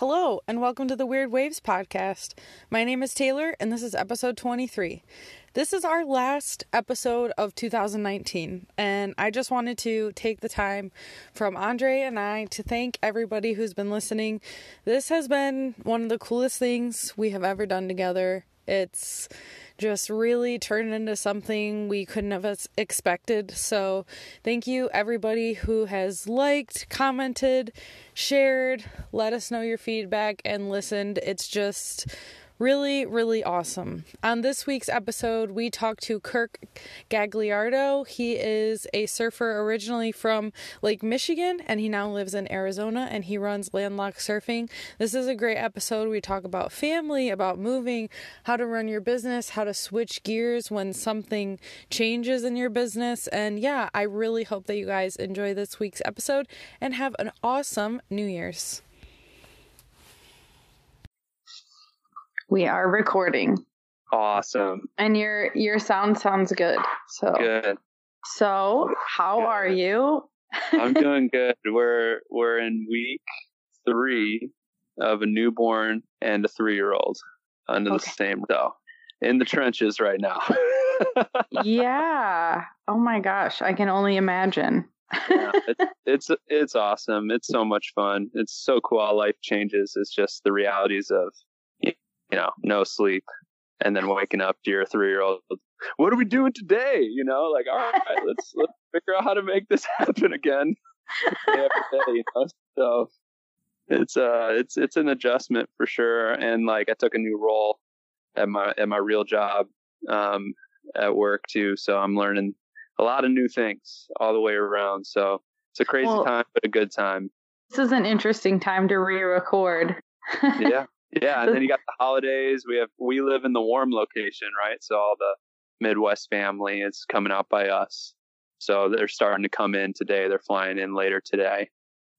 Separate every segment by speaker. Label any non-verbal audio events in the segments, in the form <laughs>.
Speaker 1: Hello, and welcome to the Weird Waves podcast. My name is Taylor, and this is episode 23. This is our last episode of 2019, and I just wanted to take the time from Andre and I to thank everybody who's been listening. This has been one of the coolest things we have ever done together. It's just really turned into something we couldn't have expected. So, thank you everybody who has liked, commented, shared, let us know your feedback, and listened. It's just really, really awesome. On this week's episode, we talked to Kirk Gagliardo. He is a surfer originally from Lake Michigan and he now lives in Arizona and he runs landlocked surfing. This is a great episode. We talk about family, about moving, how to run your business, how to switch gears when something changes in your business. And yeah, I really hope that you guys enjoy this week's episode and have an awesome New Year's. We are recording.
Speaker 2: Awesome.
Speaker 1: And your your sound sounds good. So
Speaker 2: good.
Speaker 1: So how good. are you?
Speaker 2: I'm <laughs> doing good. We're we're in week three of a newborn and a three year old under okay. the same though. In the trenches right now. <laughs>
Speaker 1: yeah. Oh my gosh. I can only imagine.
Speaker 2: yeah, it's, <laughs> it's it's awesome. It's so much fun. It's so cool how life changes. It's just the realities of you know, no sleep, and then waking up to your three year old. What are we doing today? You know, like all right, <laughs> let's let's figure out how to make this <laughs> happen again. day day, you know? So it's uh it's it's an adjustment for sure. And like I took a new role at my at my real job um at work too, so I'm learning a lot of new things all the way around. So it's a crazy well, time, but a good time.
Speaker 1: This is an interesting time to re-record. <laughs>
Speaker 2: yeah, yeah, and then you <laughs> got the holidays. We have we live in the warm location, right? So all the Midwest family is coming out by us. So they're starting to come in today. They're flying in later today.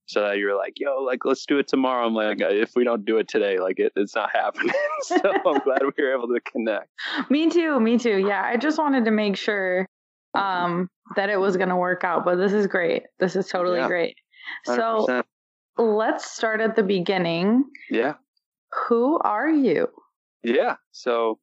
Speaker 2: So that you're like, yo, like let's do it tomorrow. I'm like, if we don't do it today, like it, it's not happening. <laughs> so I'm <laughs> glad we were able to connect.
Speaker 1: Me too. Me too. Yeah, I just wanted to make sure um, that it was going to work out. But this is great. This is totally yeah, great. 100%. So let's start at the beginning.
Speaker 2: Yeah.
Speaker 1: Who are you?
Speaker 2: Yeah. So,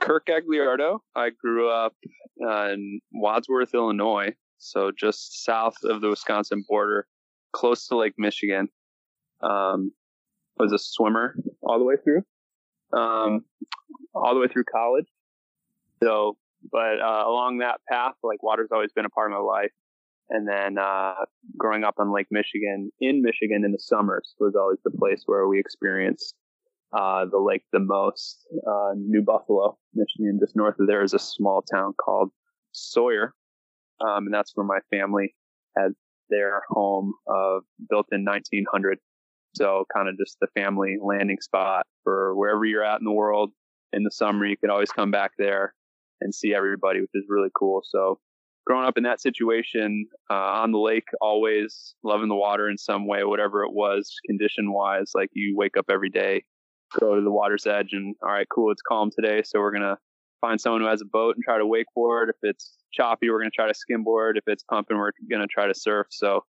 Speaker 2: Kirk Gagliardo. I grew up uh, in Wadsworth, Illinois. So, just south of the Wisconsin border, close to Lake Michigan. Um, was a swimmer all the way through, um, all the way through college. So, but uh, along that path, like water's always been a part of my life. And then uh, growing up on Lake Michigan, in Michigan in the summers was always the place where we experienced uh, the lake the most. Uh, New Buffalo, Michigan, just north of there is a small town called Sawyer. Um, and that's where my family had their home of built in 1900. So kind of just the family landing spot for wherever you're at in the world in the summer. You could always come back there and see everybody, which is really cool. So growing up in that situation uh, on the lake, always loving the water in some way, whatever it was, condition wise, like you wake up every day go to the water's edge and all right, cool, it's calm today, so we're gonna find someone who has a boat and try to wakeboard. If it's choppy, we're gonna try to skimboard. If it's pumping, we're gonna try to surf. So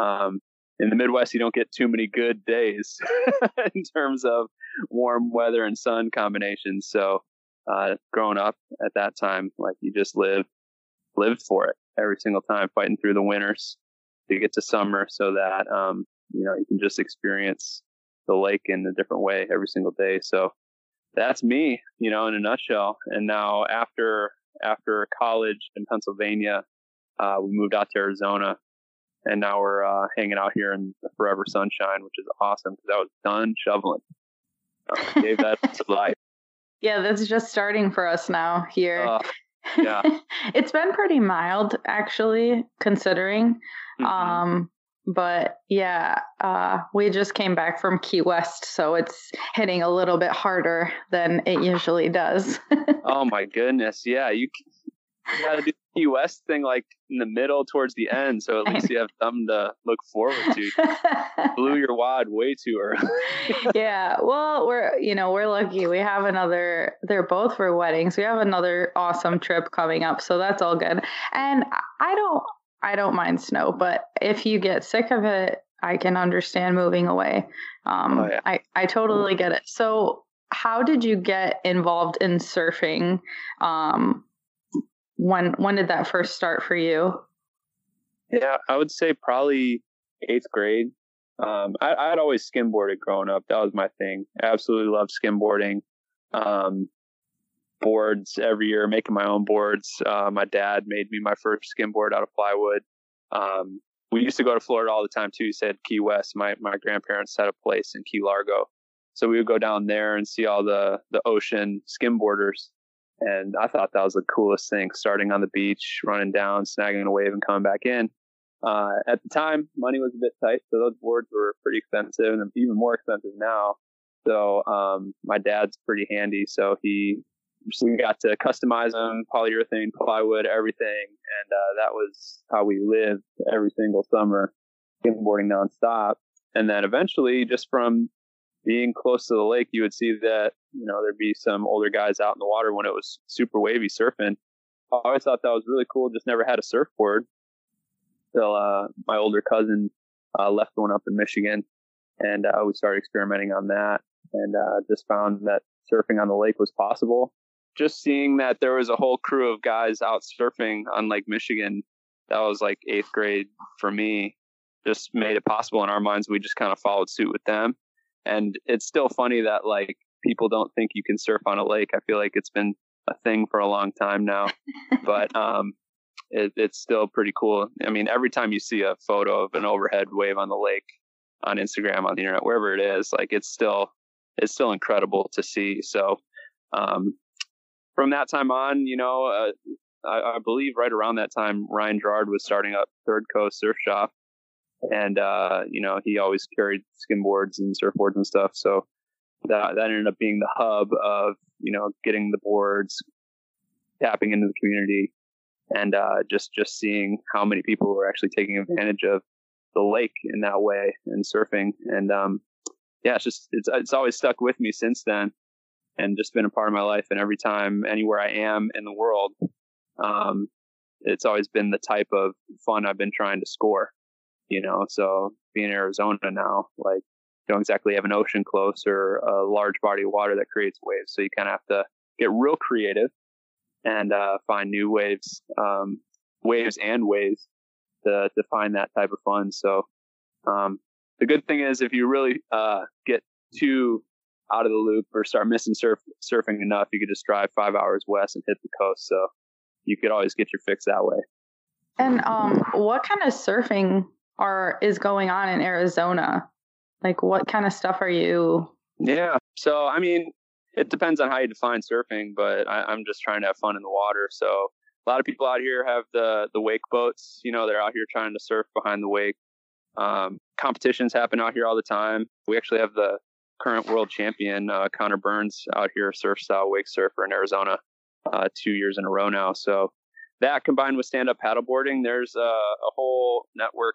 Speaker 2: um, in the Midwest, you don't get too many good days <laughs> in terms of warm weather and sun combinations. So uh, growing up at that time, like you just live lived for it every single time, fighting through the winters to get to summer, so that um, you know you can just experience the lake in a different way every single day. So that's me, you know, in a nutshell. And now after after college in Pennsylvania, uh, we moved out to Arizona, and now we're uh, hanging out here in the forever sunshine, which is awesome because I was done shoveling. Uh, gave that to life. <laughs>
Speaker 1: Yeah, that's just starting for us now here.
Speaker 2: Uh, <laughs> yeah,
Speaker 1: it's been pretty mild actually, considering. Mm-hmm. Um, but yeah, uh, we just came back from Key West, so it's hitting a little bit harder than it usually does. <laughs>
Speaker 2: oh my goodness, yeah, you, you got to do the Key West thing like in the middle towards the end, so at least you have something to look forward to. blew <laughs> your wad way too early. <laughs>
Speaker 1: yeah, well, we're you know we're lucky. We have another. They're both for weddings. We have another awesome trip coming up, so that's all good. And I don't I don't mind snow, but if you get sick of it, I can understand moving away. Um, oh, yeah. I I totally get it. So, how did you get involved in surfing? Um, when when did that first start for you?
Speaker 2: Yeah, I would say probably eighth grade. Um, I, I'd always skimboarded growing up. That was my thing. I absolutely loved skimboarding. Um, boards every year, making my own boards. Uh, my dad made me my first skimboard out of plywood. Um, we used to go to Florida all the time too. Said Key West. My my grandparents had a place in Key Largo, so we would go down there and see all the the ocean skimboarders. And I thought that was the coolest thing. Starting on the beach, running down, snagging a wave, and coming back in. Uh, at the time, money was a bit tight, so those boards were pretty expensive, and even more expensive now. So um, my dad's pretty handy, so he we got to customize them, polyurethane, plywood, everything, and uh, that was how we lived every single summer, skimboarding nonstop. And then eventually, just from being close to the lake, you would see that you know there'd be some older guys out in the water when it was super wavy surfing. I always thought that was really cool. Just never had a surfboard till uh, my older cousin uh, left one up in Michigan, and uh, we started experimenting on that, and uh, just found that surfing on the lake was possible just seeing that there was a whole crew of guys out surfing on Lake Michigan, that was like eighth grade for me, just made it possible in our minds. We just kind of followed suit with them. And it's still funny that like people don't think you can surf on a lake. I feel like it's been a thing for a long time now, but <laughs> um, it, it's still pretty cool. I mean, every time you see a photo of an overhead wave on the lake on Instagram, on the internet, wherever it is, like it's still it's still incredible to see. So um, from that time on, you know, uh, I, I, believe right around that time, Ryan Gerard was starting up Third Coast Surf Shop, and uh, you know, he always carried skimboards and surfboards and stuff. So that that ended up being the hub of you know getting the boards, tapping into the community, and uh, just just seeing how many people were actually taking advantage of the lake in that way and surfing. And um, yeah, it's just it's it's always stuck with me since then and just been a part of my life. And every time, anywhere I am in the world, um, it's always been the type of fun I've been trying to score, you know. So being in Arizona now, like, don't exactly have an ocean close or a large body of water that creates waves. So you kind of have to get real creative and uh, find new waves, um, waves and ways to, to find that type of fun. So um, the good thing is if you really uh, get too out of the loop or start missing surf, surfing enough, you could just drive five hours west and hit the coast. So you could always get your fix that way.
Speaker 1: And um, what kind of surfing are is going on in Arizona? Like, what kind of stuff are you?
Speaker 2: Yeah. So, I mean, it depends on how you define surfing, but I, I'm just trying to have fun in the water. So, a lot of people out here have the the wake boats. You know, they're out here trying to surf behind the wake. Um, competitions happen out here all the time. We actually have the current world champion uh, Connor Burns out here, surf style wake surfer in Arizona, uh, two years in a row now. So that combined with stand up paddleboarding, there's a, a whole network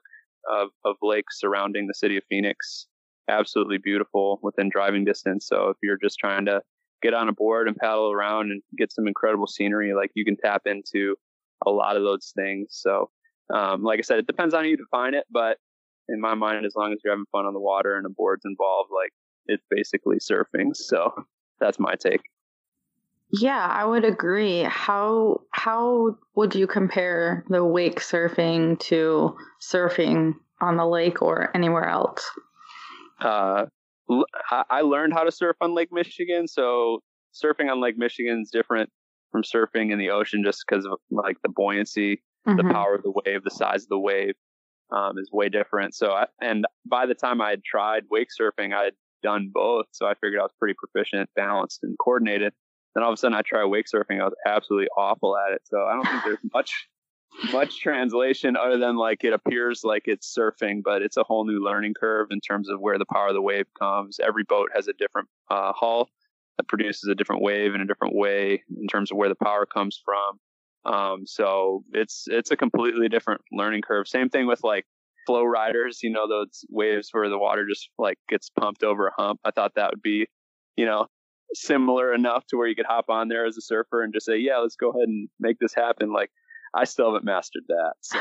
Speaker 2: of, of lakes surrounding the city of Phoenix. Absolutely beautiful within driving distance. So if you're just trying to get on a board and paddle around and get some incredible scenery, like you can tap into a lot of those things. So, um, like I said, it depends on how you define it, but in my mind, as long as you're having fun on the water and a board's involved, like it's basically surfing. So that's my take.
Speaker 1: Yeah, I would agree. How how would you compare the wake surfing to surfing on the lake or anywhere else?
Speaker 2: Uh, I learned how to surf on Lake Michigan, so surfing on Lake Michigan is different from surfing in the ocean just because of like the buoyancy, mm-hmm. the power of the wave, the size of the wave um, is way different. So, I, and by the time I had tried wake surfing, I had done both. So I figured I was pretty proficient, balanced, and coordinated. Then all of a sudden I try wake surfing. I was absolutely awful at it. So I don't think there's much <laughs> much translation other than like it appears like it's surfing, but it's a whole new learning curve in terms of where the power of the wave comes. Every boat has a different uh, hull that produces a different wave in a different way in terms of where the power comes from. Um, so it's it's a completely different learning curve. Same thing with like flow riders, you know, those waves where the water just like gets pumped over a hump. I thought that would be, you know, similar enough to where you could hop on there as a surfer and just say, yeah, let's go ahead and make this happen. Like, I still haven't mastered that. So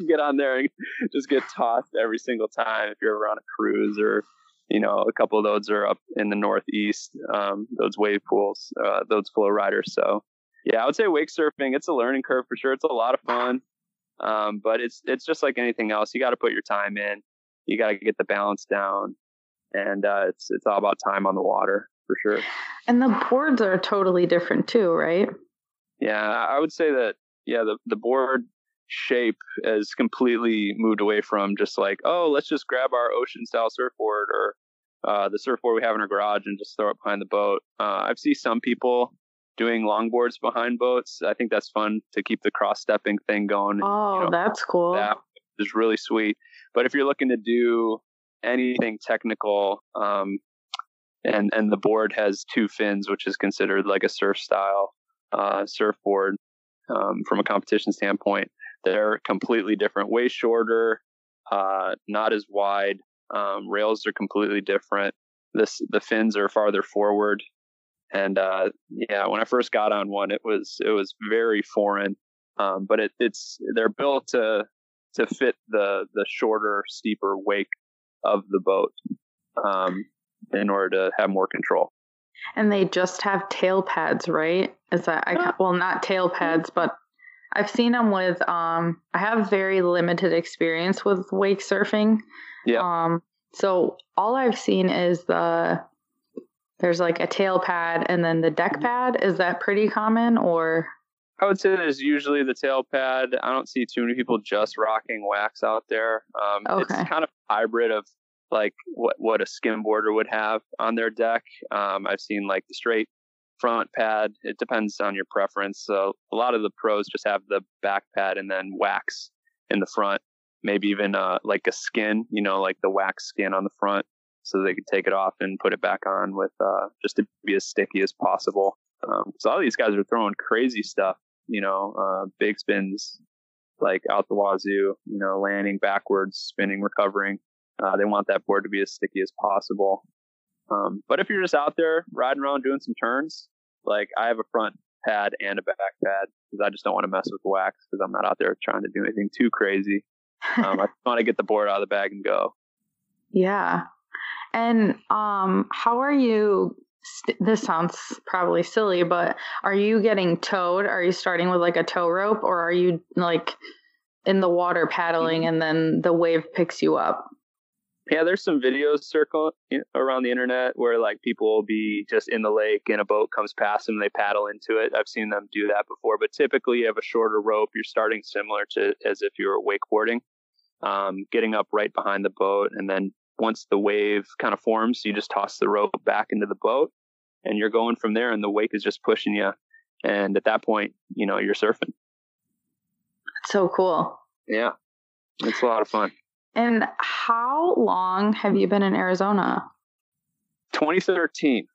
Speaker 2: <laughs> get on there and just get tossed every single time if you're ever on a cruise or you know, a couple of those are up in the northeast, um, those wave pools, uh, those flow riders. So, yeah, I would say wake surfing. It's a learning curve for sure. It's a lot of fun, um, but it's it's just like anything else. You got to put your time in. You got to get the balance down, and uh, it's it's all about time on the water for sure.
Speaker 1: And the boards are totally different too, right?
Speaker 2: Yeah, I would say that. Yeah, the the board shape has completely moved away from just like, oh, let's just grab our ocean style surfboard or uh, the surfboard we have in our garage and just throw it behind the boat. Uh, I've seen some people doing longboards behind boats. I think that's fun to keep the cross stepping thing going.
Speaker 1: Oh, you know, that's cool.
Speaker 2: That is really sweet. But if you're looking to do anything technical, um, and and the board has two fins, which is considered like a surf style uh, surfboard um, from a competition standpoint. They're completely different, way shorter, uh, not as wide. Um, rails are completely different. This the fins are farther forward, and uh, yeah, when I first got on one, it was it was very foreign. Um, but it, it's they're built to to fit the the shorter, steeper wake of the boat um, in order to have more control.
Speaker 1: And they just have tail pads, right? Is that I well not tail pads, but I've seen them with um I have very limited experience with wake surfing.
Speaker 2: Yeah.
Speaker 1: Um so all I've seen is the there's like a tail pad and then the deck pad. Is that pretty common or
Speaker 2: I would say there's usually the tail pad. I don't see too many people just rocking wax out there. Um, okay. It's kind of hybrid of like what what a skimboarder would have on their deck. Um, I've seen like the straight front pad. It depends on your preference. So a lot of the pros just have the back pad and then wax in the front, maybe even uh, like a skin, you know, like the wax skin on the front, so they could take it off and put it back on with uh, just to be as sticky as possible. Um, so all these guys are throwing crazy stuff, you know, uh, big spins like out the wazoo, you know, landing backwards, spinning, recovering. Uh, they want that board to be as sticky as possible. Um, but if you're just out there riding around doing some turns, like I have a front pad and a back pad because I just don't want to mess with the wax because I'm not out there trying to do anything too crazy. <laughs> Um, I want to get the board out of the bag and go.
Speaker 1: Yeah. And um, how are you? This sounds probably silly, but are you getting towed? Are you starting with like a tow rope or are you like in the water paddling and then the wave picks you up?
Speaker 2: yeah, there's some videos circle around the internet where like people will be just in the lake and a boat comes past them and they paddle into it. I've seen them do that before, but typically you have a shorter rope. You're starting similar to as if you were wakeboarding, um, getting up right behind the boat, and then once the wave kind of forms, you just toss the rope back into the boat, and you're going from there, and the wake is just pushing you. And at that point, you know, you're surfing.
Speaker 1: so cool.
Speaker 2: Yeah, it's a lot of fun.
Speaker 1: And how long have you been in Arizona?
Speaker 2: 2013.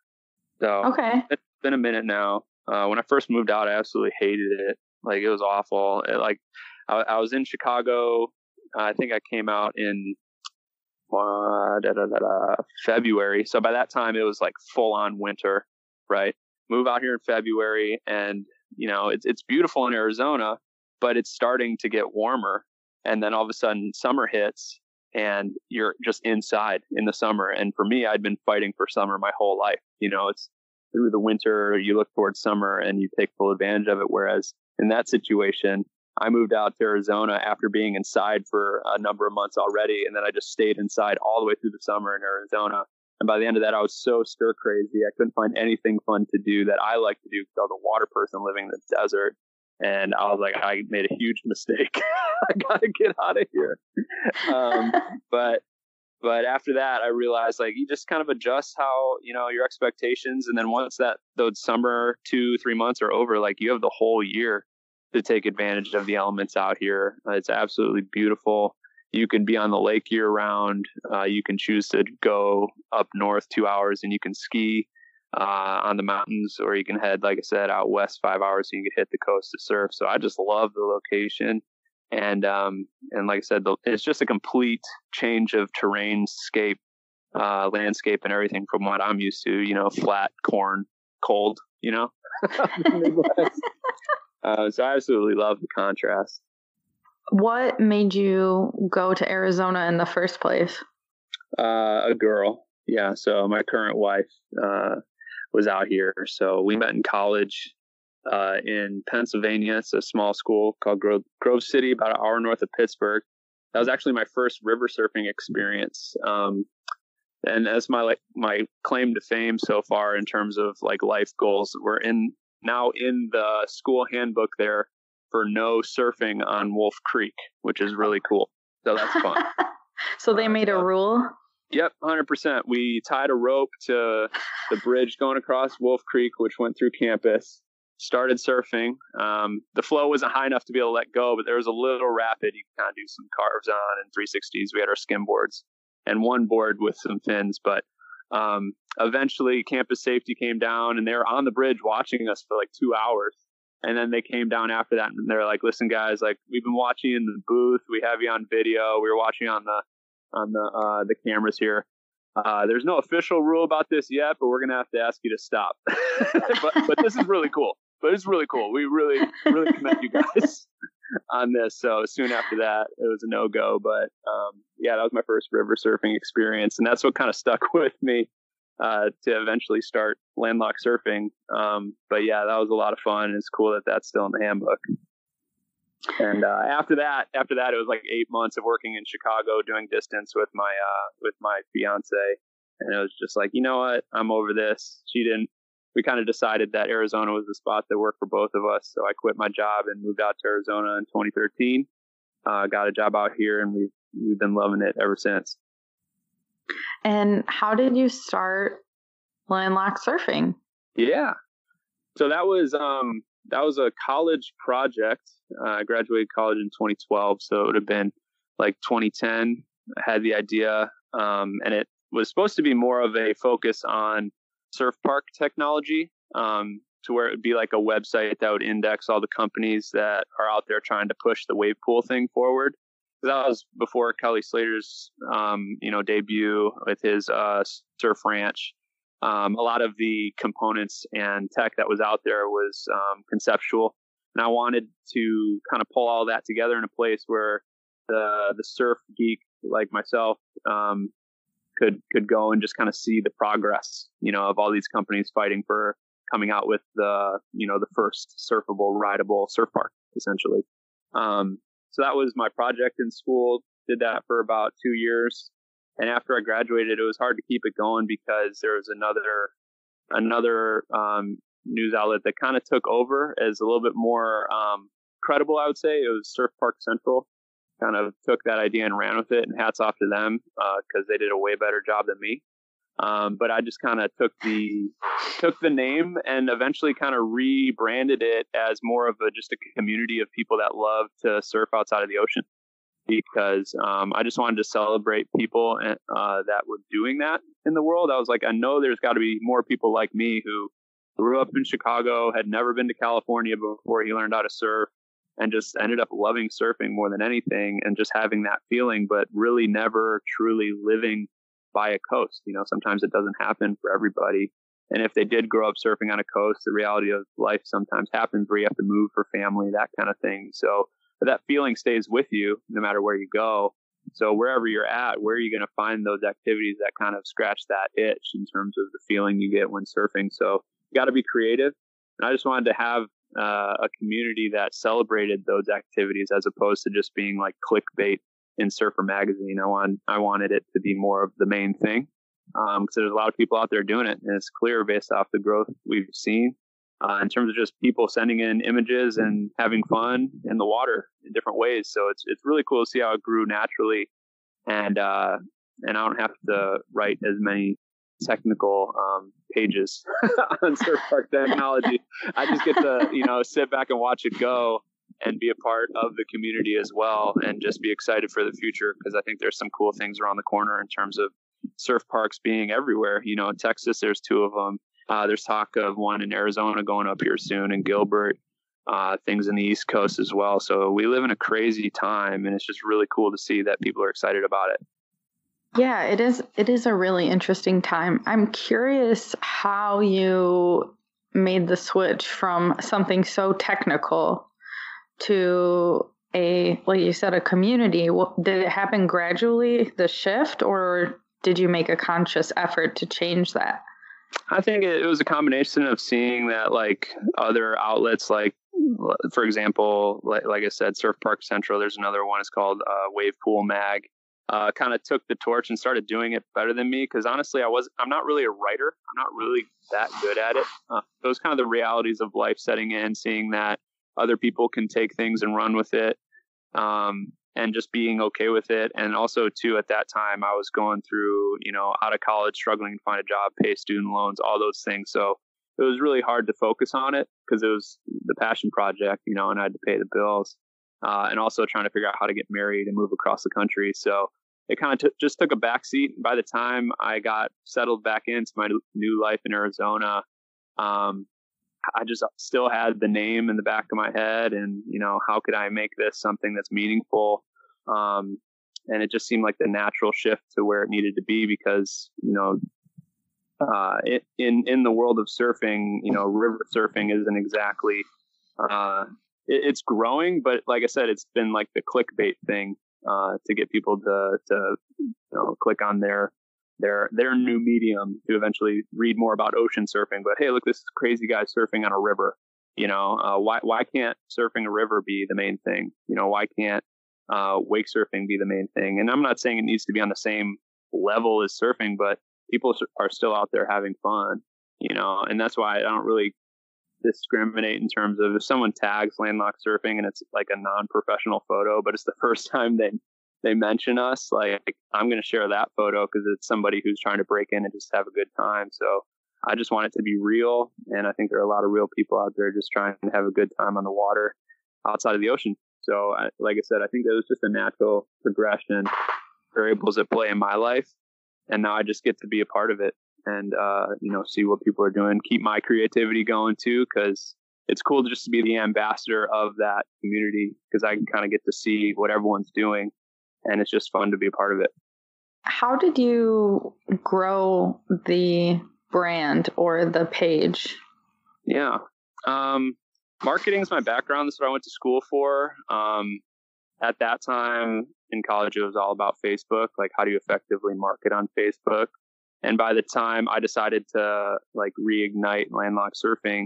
Speaker 2: So
Speaker 1: okay,
Speaker 2: it's been a minute now. Uh, when I first moved out, I absolutely hated it. Like it was awful. It, like I, I, was in Chicago. I think I came out in uh, February. So by that time, it was like full on winter. Right. Move out here in February, and you know it's it's beautiful in Arizona, but it's starting to get warmer and then all of a sudden summer hits and you're just inside in the summer and for me i'd been fighting for summer my whole life you know it's through the winter you look towards summer and you take full advantage of it whereas in that situation i moved out to arizona after being inside for a number of months already and then i just stayed inside all the way through the summer in arizona and by the end of that i was so stir crazy i couldn't find anything fun to do that i like to do because i was a water person living in the desert and I was like, I made a huge mistake. <laughs> I gotta get out of here. Um, <laughs> but but after that, I realized like you just kind of adjust how you know your expectations, and then once that those summer two three months are over, like you have the whole year to take advantage of the elements out here. Uh, it's absolutely beautiful. You can be on the lake year round. Uh, you can choose to go up north two hours and you can ski uh, on the mountains, or you can head, like I said, out west five hours so you can hit the coast to surf. So I just love the location, and um, and like I said, the, it's just a complete change of terrain, scape, uh, landscape, and everything from what I'm used to. You know, flat, corn, cold. You know. <laughs> Uh, so I absolutely love the contrast.
Speaker 3: What made you go to Arizona in the first place?
Speaker 2: Uh, a girl. Yeah. So my current wife uh, was out here. So we met in college uh, in Pennsylvania. It's a small school called Grove, Grove City, about an hour north of Pittsburgh. That was actually my first river surfing experience. Um, and that's my like my claim to fame so far in terms of like life goals. We're in now in the school handbook there for no surfing on Wolf Creek, which is really cool. So that's fun. <laughs>
Speaker 3: so they made a rule.
Speaker 2: Yep, hundred percent. We tied a rope to the bridge going across Wolf Creek, which went through campus. Started surfing. Um, the flow wasn't high enough to be able to let go, but there was a little rapid you could kind of do some carves on and 360s. We had our skim boards and one board with some fins, but um, eventually campus safety came down and they were on the bridge watching us for like two hours. And then they came down after that and they're like, listen, guys, like we've been watching in the booth. We have you on video. We were watching on the, on the, uh, the cameras here. Uh, there's no official rule about this yet, but we're to have to ask you to stop. <laughs> but, but this is really cool. But it's really cool. We really, really commend you guys <laughs> on this. So soon after that, it was a no go. But um, yeah, that was my first river surfing experience, and that's what kind of stuck <laughs> with me uh, to eventually start landlocked surfing. Um, but yeah, that was a lot of fun. It's cool that that's still in the handbook. And uh, after that, after that, it was like eight months of working in Chicago doing distance with my uh, with my fiance, and it was just like, you know what, I'm over this. She didn't we kind of decided that Arizona was the spot that worked for both of us. So I quit my job and moved out to Arizona in 2013. Uh, got a job out here, and we've we've been loving it ever since.
Speaker 3: And how did you start landlocked surfing?
Speaker 2: Yeah, so that was um that was a college project. Uh, I graduated college in 2012, so it would have been like 2010. I had the idea, um, and it was supposed to be more of a focus on surf park technology um, to where it would be like a website that would index all the companies that are out there trying to push the wave pool thing forward. That was before Kelly Slater's, um, you know, debut with his uh, Surf Ranch. Um, a lot of the components and tech that was out there was um, conceptual, and I wanted to kind of pull all that together in a place where the the surf geek like myself um, could could go and just kind of see the progress, you know, of all these companies fighting for coming out with the you know the first surfable, rideable surf park, essentially. Um, so that was my project in school. Did that for about two years, and after I graduated, it was hard to keep it going because there was another another um, news outlet that kind of took over as a little bit more um, credible. I would say it was Surf Park Central, kind of took that idea and ran with it. And hats off to them because uh, they did a way better job than me. Um, but I just kind of took the took the name and eventually kind of rebranded it as more of a just a community of people that love to surf outside of the ocean because um, I just wanted to celebrate people uh, that were doing that in the world. I was like, I know there's got to be more people like me who grew up in Chicago, had never been to California before he learned how to surf, and just ended up loving surfing more than anything and just having that feeling, but really never truly living by a coast. You know, sometimes it doesn't happen for everybody. And if they did grow up surfing on a coast, the reality of life sometimes happens where you have to move for family, that kind of thing. So that feeling stays with you no matter where you go. So wherever you're at, where are you going to find those activities that kind of scratch that itch in terms of the feeling you get when surfing? So you got to be creative. And I just wanted to have uh, a community that celebrated those activities as opposed to just being like clickbait in Surfer Magazine. I want I wanted it to be more of the main thing because um, there's a lot of people out there doing it, and it's clear based off the growth we've seen uh, in terms of just people sending in images and having fun in the water in different ways. So it's it's really cool to see how it grew naturally, and uh, and I don't have to write as many technical um, pages <laughs> on surf park technology. I just get to you know sit back and watch it go and be a part of the community as well, and just be excited for the future because I think there's some cool things around the corner in terms of surf parks being everywhere. You know, in Texas, there's two of them. Uh, there's talk of one in Arizona going up here soon, and Gilbert. Uh, things in the East Coast as well. So we live in a crazy time, and it's just really cool to see that people are excited about it.
Speaker 3: Yeah, it is it is a really interesting time. I'm curious how you made the switch from something so technical to a like you said a community. Did it happen gradually the shift or did you make a conscious effort to change that?
Speaker 2: I think it was a combination of seeing that like other outlets like for example like, like i said surf park central there's another one it's called uh, wave pool mag uh, kind of took the torch and started doing it better than me because honestly i was i'm not really a writer. I'm not really that good at it. Uh, those kind of the realities of life setting in seeing that other people can take things and run with it um, and just being okay with it. And also too at that time i was going through you know out of college struggling to find a job pay student loans all those things. So it was really hard to focus on it because it was the passion project you know and i had to pay the bills uh, and also trying to figure out how to get married and move across the country. So it kind of t- just took a backseat by the time i got settled back into my new life in arizona um, I just still had the name in the back of my head, and you know, how could I make this something that's meaningful? Um, and it just seemed like the natural shift to where it needed to be because you know, uh, it, in in the world of surfing, you know, river surfing isn't exactly uh, it, it's growing, but like I said, it's been like the clickbait thing uh, to get people to to you know click on their their their new medium to eventually read more about ocean surfing. But hey, look, this crazy guy surfing on a river. You know, uh, why why can't surfing a river be the main thing? You know, why can't uh, wake surfing be the main thing? And I'm not saying it needs to be on the same level as surfing, but people are still out there having fun. You know, and that's why I don't really discriminate in terms of if someone tags landlocked surfing and it's like a non-professional photo, but it's the <laughs> first time they they mention us, like I'm going to share that photo because it's somebody who's trying to break in and just have a good time. So I just want it to be real. And I think there are a lot of real people out there just trying to have a good time on the water outside of the ocean. So, I, like I said, I think that was just a natural progression, variables at play in my life. And now I just get to be a part of it and, uh, you know, see what people are doing, keep my creativity going too, because it's cool just to be the ambassador of that community because I can kind of get to see what everyone's doing and it's just fun to be a part of it.
Speaker 3: How did you grow the brand or the page?
Speaker 2: Yeah. Um, marketing is my background. That's what I went to school for. Um, at that time in college, it was all about Facebook. Like, how do you effectively market on Facebook? And by the time I decided to like reignite landlocked surfing,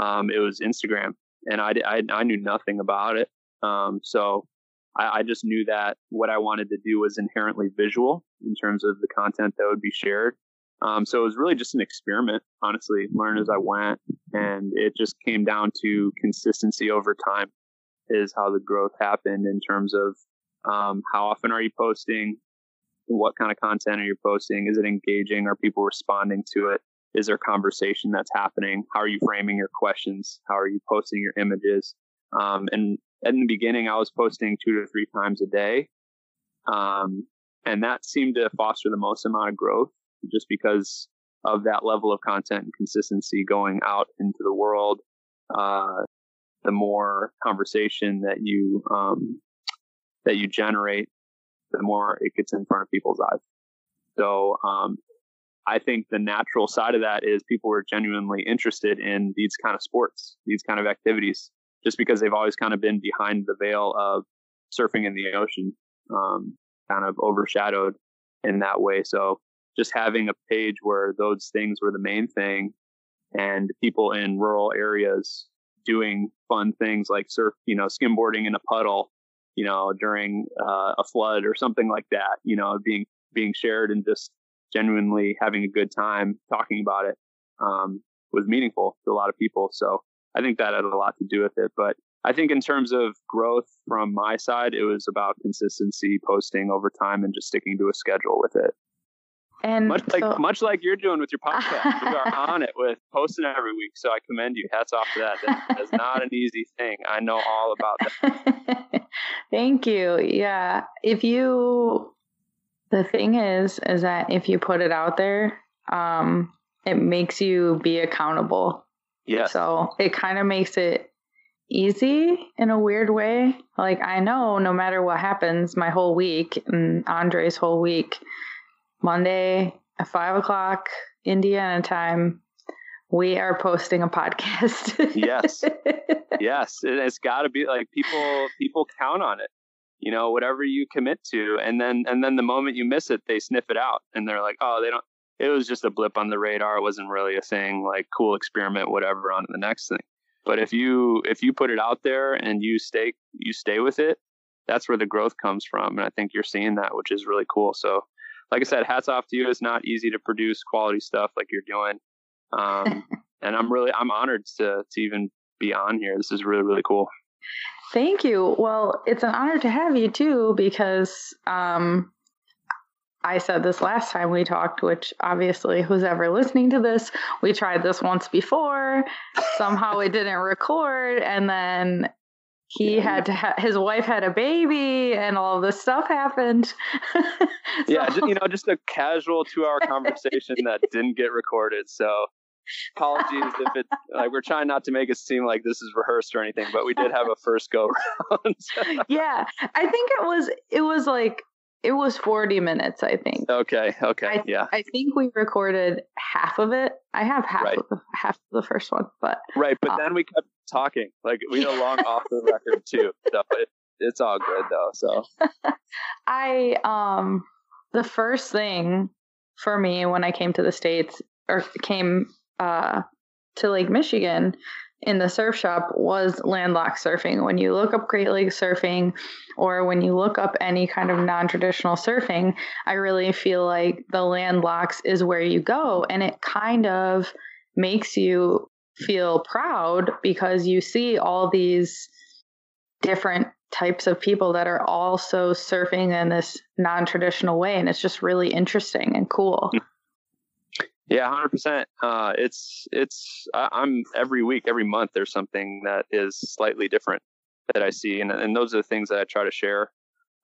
Speaker 2: um, it was Instagram, and I, I, I knew nothing about it. Um, so I, I just knew that what I wanted to do was inherently visual in terms of the content that would be shared. Um, so it was really just an experiment, honestly, learn as I went. And it just came down to consistency over time is how the growth happened in terms of um, how often are you posting? What kind of content are you posting? Is it engaging? Are people responding to it? Is there conversation that's happening? How are you framing your questions? How are you posting your images? Um, and in the beginning, I was posting two to three times a day. Um, and that seemed to foster the most amount of growth just because of that level of content and consistency going out into the world. Uh, the more conversation that you, um, that you generate, the more it gets in front of people's eyes. So, um, I think the natural side of that is people were genuinely interested in these kind of sports, these kind of activities just because they've always kind of been behind the veil of surfing in the ocean, um, kind of overshadowed in that way. So just having a page where those things were the main thing and people in rural areas doing fun things like surf, you know, skimboarding in a puddle, you know, during uh, a flood or something like that, you know, being, being shared and just genuinely having a good time talking about it, um, was meaningful to a lot of people. So I think that had a lot to do with it. But I think in terms of growth from my side, it was about consistency, posting over time, and just sticking to a schedule with it.
Speaker 3: And
Speaker 2: much so, like much like you're doing with your <laughs> podcast, we are on it with posting every week. So I commend you. Hats off to that. That is not an easy thing. I know all about
Speaker 3: that. <laughs> Thank you. Yeah. If you, the thing is, is that if you put it out there, um, it makes you be accountable
Speaker 2: yeah.
Speaker 3: So it kind of makes it easy in a weird way. Like I know no matter what happens, my whole week and Andre's whole week, Monday at five o'clock Indiana time, we are posting a podcast.
Speaker 2: yes, <laughs> yes, it's got to be like people. People count on it. You know, whatever you commit to, and then and then the moment you miss it, they sniff it out, and they're like, oh, they don't. It was just a blip on the radar. It wasn't really a thing. Like cool experiment, whatever. On to the next thing. But if you if you put it out there and you stay you stay with it, that's where the growth comes from. And I think you're seeing that, which is really cool. So, like I said, hats off to you. It's not easy to produce quality stuff like you're doing. Um, <laughs> and I'm really I'm honored to to even be on here. This is really really cool.
Speaker 3: Thank you. Well, it's an honor to have you too because um, I said this last time we talked, which obviously who's ever listening to this, we tried this once before. Somehow it didn't record, and then he had to ha- his wife had a baby and all this stuff happened <laughs>
Speaker 2: so, yeah just, you know just a casual two hour <laughs> conversation that didn't get recorded so apologies if it like we're trying not to make it seem like this is rehearsed or anything but we did have a first go round <laughs>
Speaker 3: yeah i think it was it was like it was 40 minutes, I think.
Speaker 2: Okay. Okay.
Speaker 3: I,
Speaker 2: yeah.
Speaker 3: I think we recorded half of it. I have half right. of the half of the first one, but
Speaker 2: right. But um, then we kept talking. Like we had a long <laughs> off the record too. So it, it's all good though. So <laughs>
Speaker 3: I um the first thing for me when I came to the states or came uh to Lake Michigan in the surf shop was landlocked surfing. When you look up Great Lake surfing or when you look up any kind of non traditional surfing, I really feel like the landlocks is where you go. And it kind of makes you feel proud because you see all these different types of people that are also surfing in this non traditional way. And it's just really interesting and cool.
Speaker 2: Yeah, hundred uh, percent. It's it's I'm every week, every month. There's something that is slightly different that I see, and and those are the things that I try to share.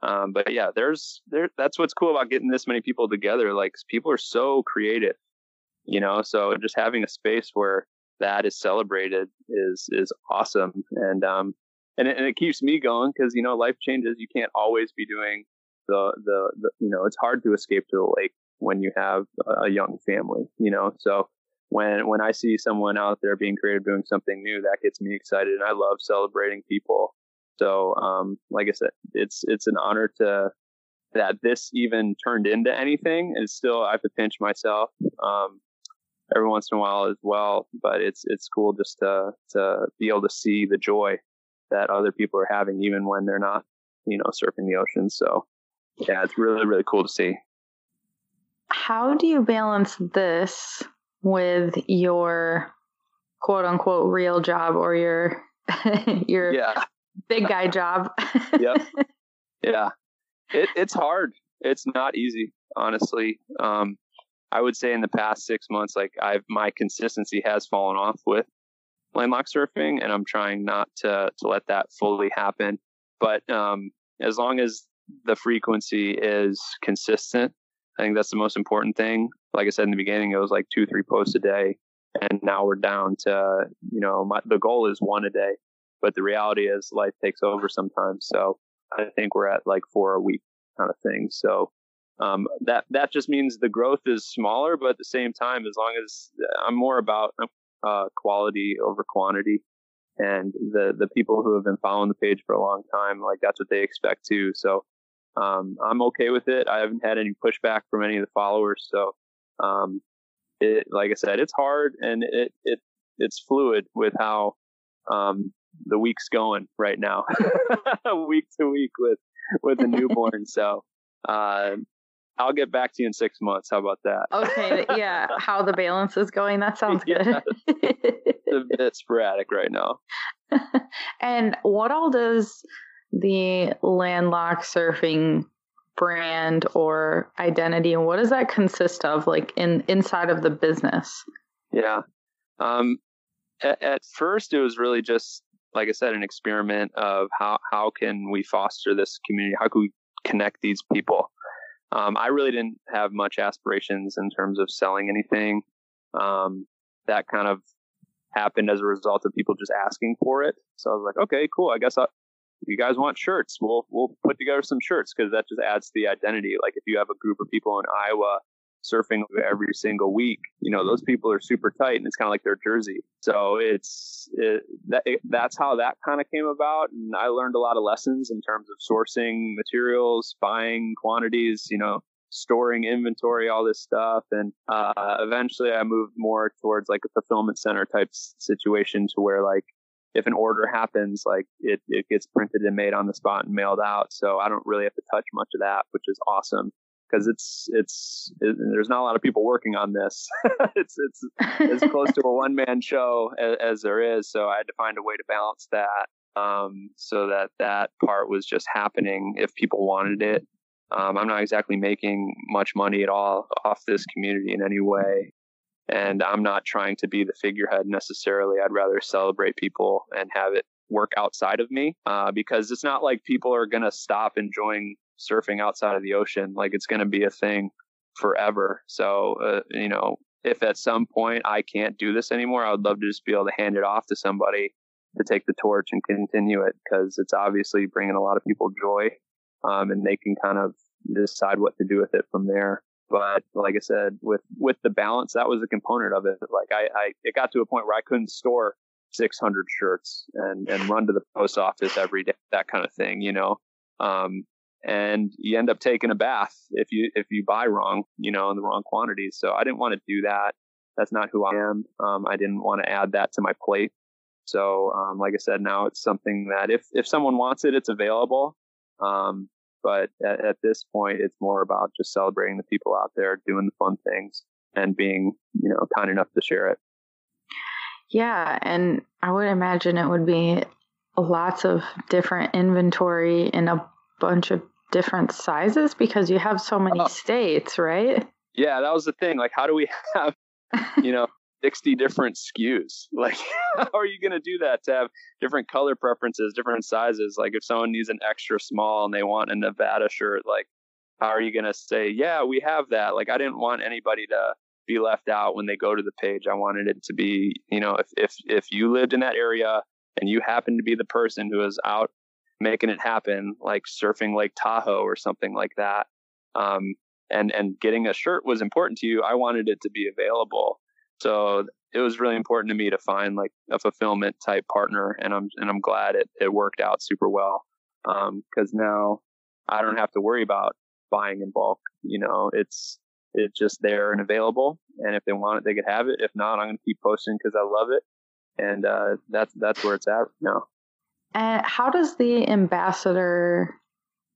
Speaker 2: Um, but yeah, there's there. That's what's cool about getting this many people together. Like people are so creative, you know. So just having a space where that is celebrated is is awesome, and um, and it, and it keeps me going because you know life changes. You can't always be doing the, the the you know it's hard to escape to the lake when you have a young family, you know. So when when I see someone out there being creative, doing something new, that gets me excited, and I love celebrating people. So, um, like I said, it's it's an honor to that this even turned into anything. And still, I have to pinch myself um, every once in a while as well. But it's it's cool just to to be able to see the joy that other people are having, even when they're not, you know, surfing the ocean. So, yeah, it's really really cool to see
Speaker 3: how do you balance this with your quote unquote real job or your <laughs> your
Speaker 2: yeah.
Speaker 3: big guy job? <laughs>
Speaker 2: yep. <laughs> Yeah. It, it's hard. It's not easy, honestly. Um, I would say in the past six months, like I've my consistency has fallen off with landlock surfing, and I'm trying not to to let that fully happen. But um, as long as the frequency is consistent, I think that's the most important thing. Like I said in the beginning, it was like two, three posts a day. And now we're down to, you know, my, the goal is one a day, but the reality is life takes over sometimes. So I think we're at like four a week kind of thing. So, um, that, that just means the growth is smaller, but at the same time, as long as I'm more about, uh, quality over quantity and the, the people who have been following the page for a long time, like that's what they expect too. So, um, I'm okay with it. I haven't had any pushback from any of the followers. So, um, it, like I said, it's hard and it, it, it's fluid with how, um, the week's going right now, <laughs> week to week with, with a newborn. <laughs> so, uh, I'll get back to you in six months. How about that?
Speaker 3: Okay. Yeah. <laughs> How the balance is going. That sounds good. yeah,
Speaker 2: it's a bit sporadic right now. <laughs>
Speaker 3: and what all does the landlocked surfing brand or identity and what does that consist of like in inside of the business
Speaker 2: yeah um at, at first it was really just like i said an experiment of how how can we foster this community how can we connect these people um, i really didn't have much aspirations in terms of selling anything. Um, that kind of happened as a result of people just asking for it. So i was like okay cool. I guess I, you guys want shirts, we'll we'll put together some shirts because that just adds to the identity. Like if you have a group of people in Iowa surfing every single week, you know, those people are super tight and it's kind of like their jersey. So it's, it, that, it, that's how that kind of came about. And I learned a lot of lessons in terms of sourcing materials, buying quantities, you know, storing inventory, all this stuff. And uh, eventually I moved more towards like a fulfillment center type situation to where like if an order happens, like it, it gets printed and made on the spot and mailed out. So I don't really have to touch much of that, which is awesome because it's, it's, it, there's not a lot of people working on this. <laughs> it's, it's as close to a <laughs> one man show as, as, there is. So I had to find a way to balance that. Um, so that that part was just happening if people wanted it. Um, I'm not exactly making much money at all off this community in any way. And I'm not trying to be the figurehead necessarily. I'd rather celebrate people and have it work outside of me uh, because it's not like people are going to stop enjoying surfing outside of the ocean. Like it's going to be a thing forever. So, uh, you know, if at some point I can't do this anymore, I would love to just be able to hand it off to somebody to take the torch and continue it because it's obviously bringing a lot of people joy um, and they can kind of decide what to do with it from there. But like I said, with with the balance, that was a component of it. Like I, I it got to a point where I couldn't store 600 shirts and and run to the post office every day, that kind of thing, you know. Um, and you end up taking a bath if you if you buy wrong, you know, in the wrong quantities. So I didn't want to do that. That's not who I am. Um, I didn't want to add that to my plate. So, um, like I said, now it's something that if if someone wants it, it's available. Um, but at, at this point, it's more about just celebrating the people out there doing the fun things and being, you know, kind enough to share it.
Speaker 3: Yeah, and I would imagine it would be lots of different inventory in a bunch of different sizes because you have so many oh. states, right?
Speaker 2: Yeah, that was the thing. Like, how do we <laughs> have, you know, 60 different SKUs. <laughs> Like, how are you going to do that to have different color preferences, different sizes? Like, if someone needs an extra small and they want a Nevada shirt, like, how are you going to say, yeah, we have that? Like, I didn't want anybody to be left out when they go to the page. I wanted it to be, you know, if, if, if you lived in that area and you happen to be the person who is out making it happen, like surfing Lake Tahoe or something like that, um, and, and getting a shirt was important to you, I wanted it to be available so it was really important to me to find like a fulfillment type partner, and I'm and I'm glad it it worked out super well because um, now I don't have to worry about buying in bulk. You know, it's it's just there and available, and if they want it, they could have it. If not, I'm going to keep posting because I love it, and uh, that's that's where it's at now.
Speaker 3: And how does the ambassador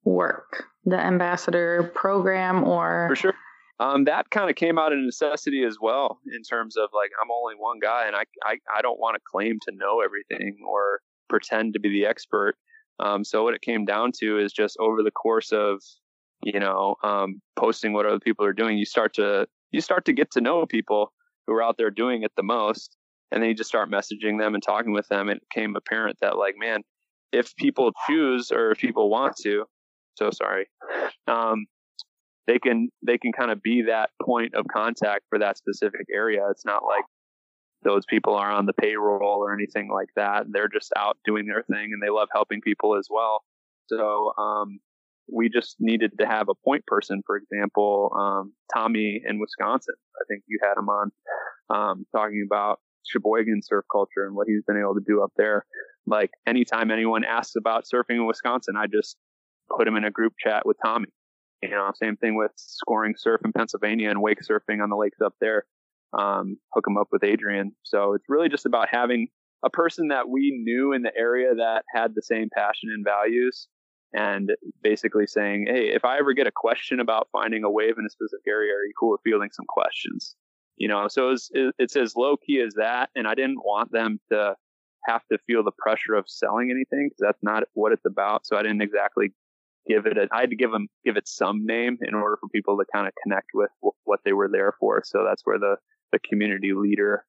Speaker 3: work? The ambassador program, or
Speaker 2: for sure um, that kind of came out of necessity as well in terms of like I'm only one guy and I I, I don't want to claim to know everything or pretend to be the expert. Um, so what it came down to is just over the course of you know um, posting what other people are doing, you start to you start to get to know people who are out there doing it the most, and then you just start messaging them and talking with them. It became apparent that like man, if people choose or if people want to, so sorry, um, they can they can kind of be that point of contact for that specific area. It's not like those people are on the payroll or anything like that. They're just out doing their thing and they love helping people as well. So um, we just needed to have a point person, for example, um, Tommy in Wisconsin. I think you had him on um, talking about Sheboygan surf culture and what he's been able to do up there. Like anytime anyone asks about surfing in Wisconsin, I just put him in a group chat with Tommy you know, same thing with scoring surf in Pennsylvania and wake surfing on the lakes up there. Um, hook him up with Adrian. So it's really just about having a person that we knew in the area that had the same passion and values and basically saying, Hey, if I ever get a question about finding a wave in a specific area, are you cool with fielding some questions? You know, so it's, it's as low key as that. And I didn't want them to have to feel the pressure of selling anything because that's not what it's about. So I didn't exactly give it a, I had to give them, give it some name in order for people to kind of connect with what they were there for. So that's where the, the community leader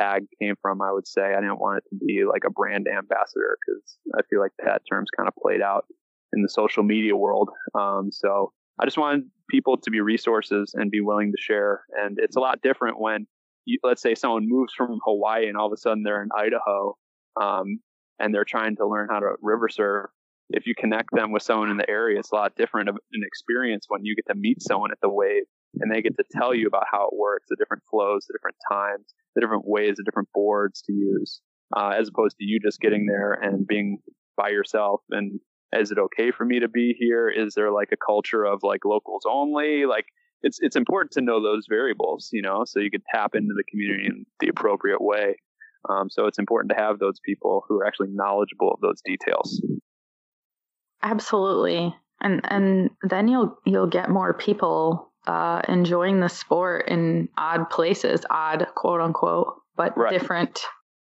Speaker 2: tag came from. I would say I didn't want it to be like a brand ambassador because I feel like that term's kind of played out in the social media world. Um, so I just wanted people to be resources and be willing to share. And it's a lot different when you, let's say someone moves from Hawaii and all of a sudden they're in Idaho, um, and they're trying to learn how to river surf if you connect them with someone in the area, it's a lot different of an experience when you get to meet someone at the wave and they get to tell you about how it works, the different flows, the different times, the different ways, the different boards to use, uh, as opposed to you just getting there and being by yourself and is it okay for me to be here? Is there like a culture of like locals only? Like it's it's important to know those variables, you know, so you can tap into the community in the appropriate way. Um, so it's important to have those people who are actually knowledgeable of those details.
Speaker 3: Absolutely, and and then you'll you'll get more people uh, enjoying the sport in odd places, odd quote unquote, but right. different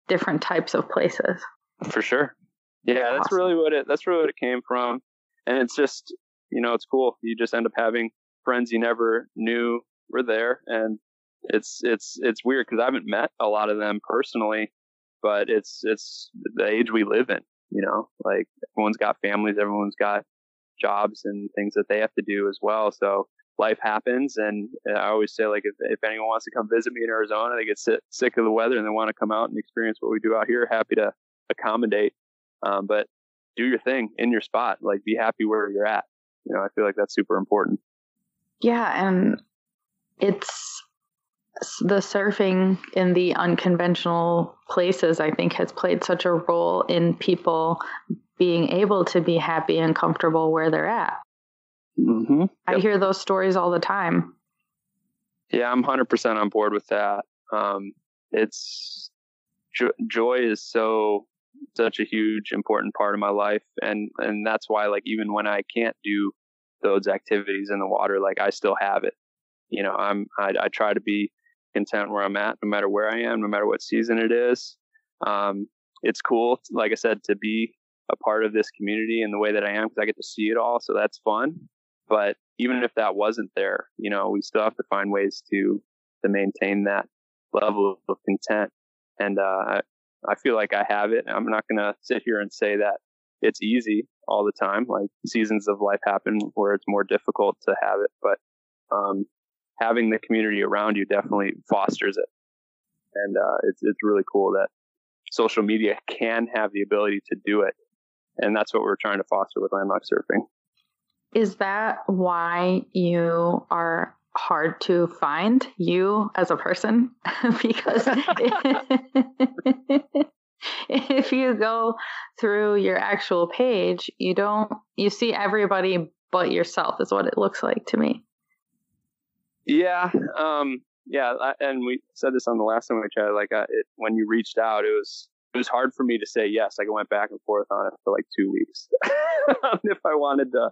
Speaker 3: different types of places.
Speaker 2: For sure. Yeah, that's awesome. really what it that's really what it came from. And it's just you know, it's cool. You just end up having friends you never knew were there and it's it's it's weird because I haven't met a lot of them personally, but it's it's the age we live in, you know, like everyone's got families, everyone's got jobs and things that they have to do as well. So life happens. And uh, I always say, like, if, if anyone wants to come visit me in Arizona, they get sick, sick of the weather and they want to come out and experience what we do out here, happy to accommodate. Um, but do your thing in your spot. Like, be happy where you're at. You know, I feel like that's super important.
Speaker 3: Yeah, and it's the surfing in the unconventional places. I think has played such a role in people being able to be happy and comfortable where they're at. Mm-hmm. Yep. I hear those stories all the time.
Speaker 2: Yeah, I'm 100% on board with that. Um, it's jo- joy is so such a huge important part of my life and and that's why like even when I can't do those activities in the water like I still have it. You know I'm I, I try to be content where I'm at no matter where I am no matter what season it is. Um, it's cool like I said to be a part of this community in the way that I am because I get to see it all so that's fun. But even if that wasn't there you know we still have to find ways to to maintain that level of content. And uh, I feel like I have it. I'm not going to sit here and say that it's easy all the time. Like seasons of life happen where it's more difficult to have it, but um, having the community around you definitely fosters it. And uh, it's it's really cool that social media can have the ability to do it, and that's what we're trying to foster with landlocked surfing.
Speaker 3: Is that why you are hard to find you as a person <laughs> because <laughs> if you go through your actual page, you don't you see everybody but yourself is what it looks like to me.
Speaker 2: Yeah, um, yeah, and we said this on the last time we chatted. Like, uh, it, when you reached out, it was it was hard for me to say yes. Like, I went back and forth on it for like two weeks <laughs> if I wanted to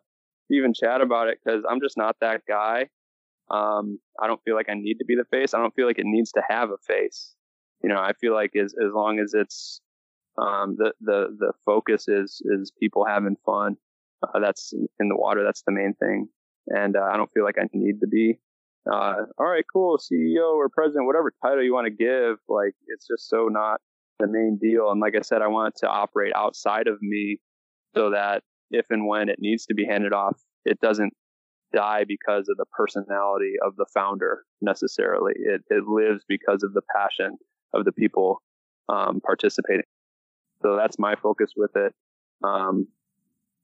Speaker 2: even chat about it because I'm just not that guy. Um, I don't feel like I need to be the face. I don't feel like it needs to have a face. You know, I feel like as as long as it's um, the the the focus is is people having fun. Uh, that's in the water. That's the main thing. And uh, I don't feel like I need to be. Uh, all right, cool, CEO or president, whatever title you want to give. Like it's just so not the main deal. And like I said, I want it to operate outside of me, so that if and when it needs to be handed off, it doesn't die because of the personality of the founder necessarily. It, it lives because of the passion of the people um, participating. So that's my focus with it. Um,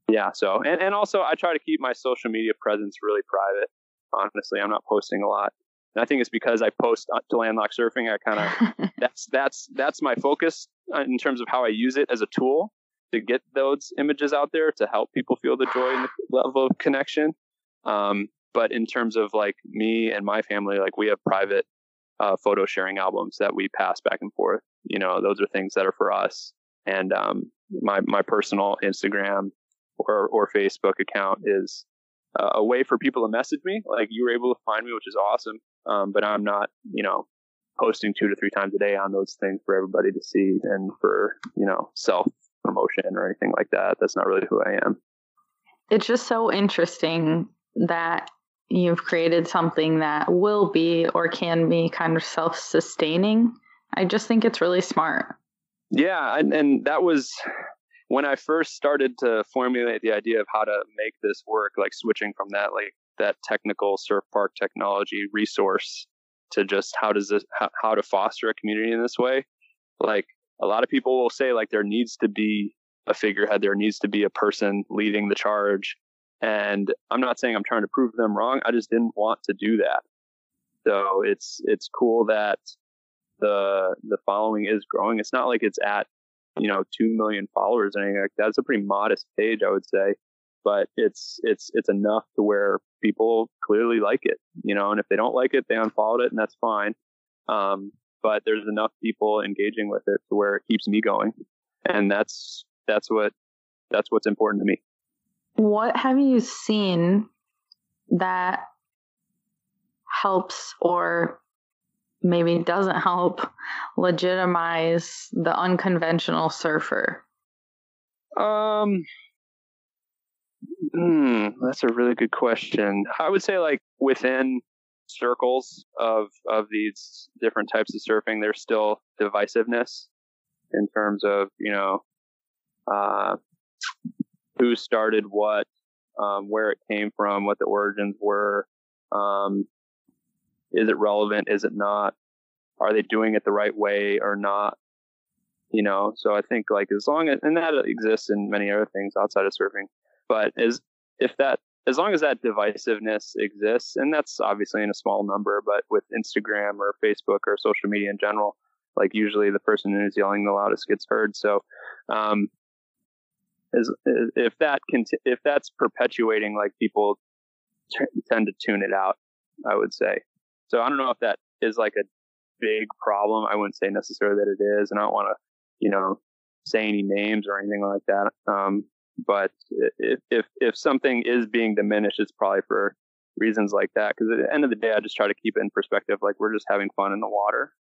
Speaker 2: yeah. So, and, and also I try to keep my social media presence really private. Honestly, I'm not posting a lot. And I think it's because I post to landlocked surfing. I kind of, <laughs> that's, that's, that's my focus uh, in terms of how I use it as a tool to get those images out there to help people feel the joy and the level of connection. Um, but in terms of like me and my family, like we have private uh, photo sharing albums that we pass back and forth. You know, those are things that are for us. And um, my my personal Instagram or or Facebook account is uh, a way for people to message me. Like you were able to find me, which is awesome. Um, but I'm not, you know, posting two to three times a day on those things for everybody to see and for you know self promotion or anything like that. That's not really who I am.
Speaker 3: It's just so interesting that you've created something that will be or can be kind of self sustaining. I just think it's really smart.
Speaker 2: Yeah. And, and that was when I first started to formulate the idea of how to make this work, like switching from that, like that technical surf park technology resource to just how does this, how, how to foster a community in this way. Like a lot of people will say, like, there needs to be a figurehead, there needs to be a person leading the charge and I'm not saying I'm trying to prove them wrong. I just didn't want to do that. So it's it's cool that the the following is growing. It's not like it's at you know two million followers or anything like that. It's a pretty modest page, I would say, but it's it's it's enough to where people clearly like it, you know. And if they don't like it, they unfollowed it, and that's fine. Um, but there's enough people engaging with it to where it keeps me going, and that's that's what that's what's important to me.
Speaker 3: What have you seen that helps or maybe doesn't help legitimize the unconventional surfer?
Speaker 2: Um, hmm, that's a really good question. I would say like within circles of of these different types of surfing, there's still divisiveness in terms of you know uh, who started what, um, where it came from, what the origins were. Um, is it relevant? Is it not? Are they doing it the right way or not? You know, so I think like as long as, and that exists in many other things outside of surfing, but as if that, as long as that divisiveness exists, and that's obviously in a small number, but with Instagram or Facebook or social media in general, like usually the person who's yelling the loudest gets heard. So, um, is, if that conti- if that's perpetuating, like people t- tend to tune it out, I would say. So I don't know if that is like a big problem. I wouldn't say necessarily that it is, and I don't want to, you know, say any names or anything like that. Um, but if, if if something is being diminished, it's probably for reasons like that. Because at the end of the day, I just try to keep it in perspective. Like we're just having fun in the water,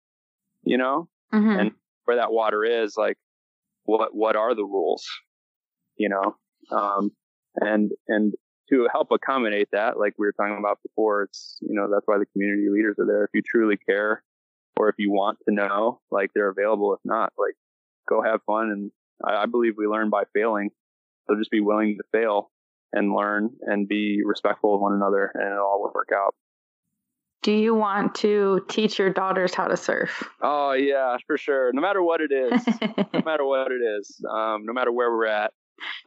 Speaker 2: you know, mm-hmm. and where that water is, like what what are the rules, you know, um, and and to help accommodate that, like we were talking about before, it's, you know, that's why the community leaders are there. If you truly care or if you want to know, like they're available. If not, like go have fun. And I, I believe we learn by failing. So just be willing to fail and learn and be respectful of one another and it all will work out.
Speaker 3: Do you want to teach your daughters how to surf?
Speaker 2: Oh yeah, for sure. No matter what it is, <laughs> no matter what it is, um, no matter where we're at,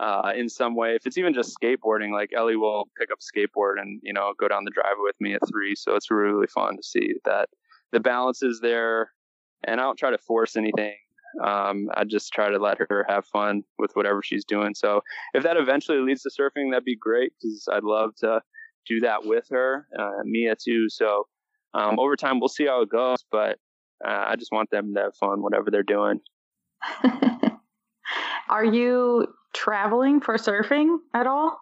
Speaker 2: uh, in some way. If it's even just skateboarding, like Ellie will pick up skateboard and you know go down the driveway with me at three. So it's really fun to see that the balance is there, and I don't try to force anything. Um, I just try to let her have fun with whatever she's doing. So if that eventually leads to surfing, that'd be great because I'd love to do that with her, uh, Mia too. So um, over time, we'll see how it goes, but uh, I just want them to have fun, whatever they're doing. <laughs>
Speaker 3: Are you traveling for surfing at all?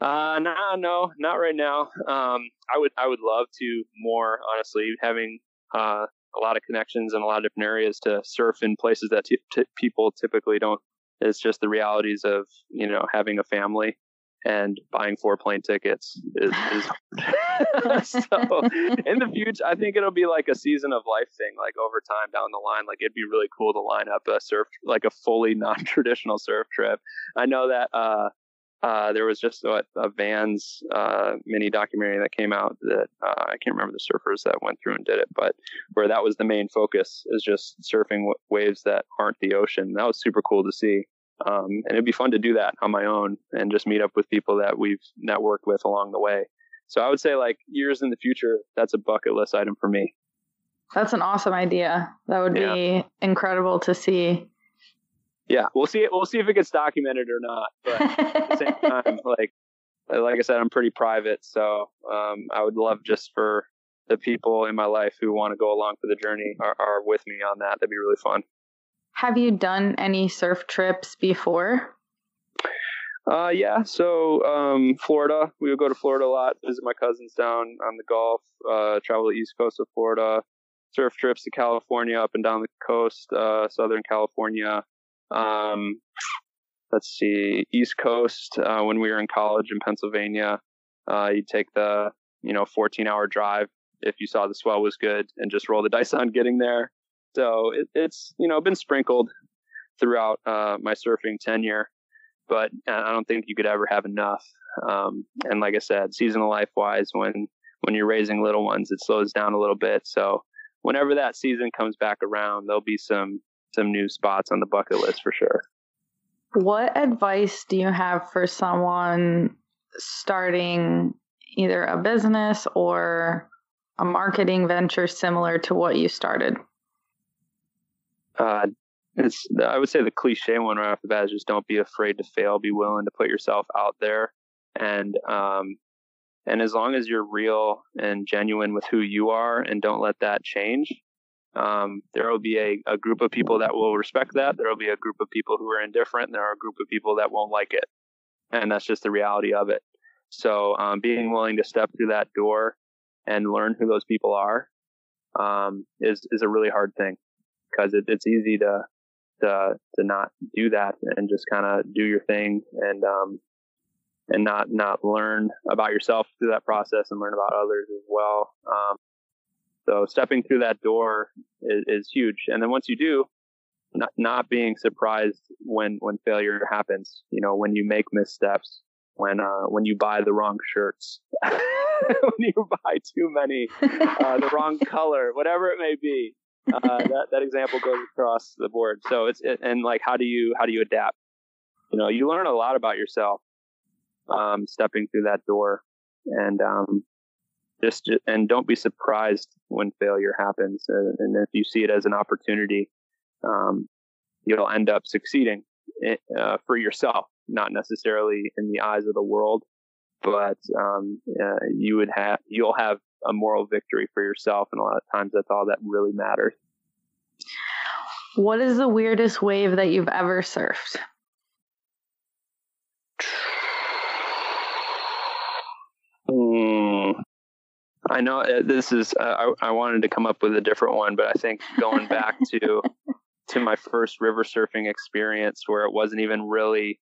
Speaker 2: Uh, no, no, not right now. Um, I would, I would love to more, honestly, having, uh, a lot of connections in a lot of different areas to surf in places that t- t- people typically don't. It's just the realities of, you know, having a family and buying four plane tickets is, is <laughs> <laughs> so in the future i think it'll be like a season of life thing like over time down the line like it'd be really cool to line up a surf like a fully <laughs> non-traditional surf trip i know that uh uh, there was just a, a Vans uh, mini documentary that came out that uh, I can't remember the surfers that went through and did it, but where that was the main focus is just surfing w- waves that aren't the ocean. That was super cool to see. Um, and it'd be fun to do that on my own and just meet up with people that we've networked with along the way. So I would say like years in the future, that's a bucket list item for me.
Speaker 3: That's an awesome idea. That would yeah. be incredible to see.
Speaker 2: Yeah, we'll see. We'll see if it gets documented or not. But at the same <laughs> time, like like I said, I'm pretty private, so um, I would love just for the people in my life who want to go along for the journey are, are with me on that. That'd be really fun.
Speaker 3: Have you done any surf trips before?
Speaker 2: Uh, yeah. So, um, Florida, we would go to Florida a lot, visit my cousins down on the Gulf, uh, travel the east coast of Florida, surf trips to California, up and down the coast, uh, Southern California. Um, let's see, East Coast, uh, when we were in college in Pennsylvania, uh, you'd take the, you know, 14 hour drive if you saw the swell was good and just roll the dice <laughs> on getting there. So it, it's you know been sprinkled throughout uh, my surfing tenure, but I don't think you could ever have enough. Um, and like I said, seasonal life wise, when when you're raising little ones, it slows down a little bit. So whenever that season comes back around, there'll be some some new spots on the bucket list for sure.
Speaker 3: What advice do you have for someone starting either a business or a marketing venture similar to what you started?
Speaker 2: Uh, it's I would say the cliche one right off the bat is just don't be afraid to fail. Be willing to put yourself out there, and um, and as long as you're real and genuine with who you are, and don't let that change, um, there will be a, a group of people that will respect that. There will be a group of people who are indifferent, and there are a group of people that won't like it, and that's just the reality of it. So, um, being willing to step through that door and learn who those people are um, is is a really hard thing because it, it's easy to to to not do that and just kind of do your thing and um and not not learn about yourself through that process and learn about others as well. Um, so stepping through that door is, is huge, and then once you do, not not being surprised when when failure happens. You know, when you make missteps, when uh, when you buy the wrong shirts, <laughs> when you buy too many, uh, the wrong <laughs> color, whatever it may be uh, that that example goes across the board. So it's and like how do you how do you adapt? You know, you learn a lot about yourself um, stepping through that door, and um, just, and don't be surprised when failure happens. And, and if you see it as an opportunity, um, you'll end up succeeding uh, for yourself, not necessarily in the eyes of the world, but um, uh, you would have you'll have a moral victory for yourself. And a lot of times that's all that really matters.
Speaker 3: What is the weirdest wave that you've ever surfed?
Speaker 2: Hmm. I know uh, this is. Uh, I, I wanted to come up with a different one, but I think going back <laughs> to to my first river surfing experience, where it wasn't even really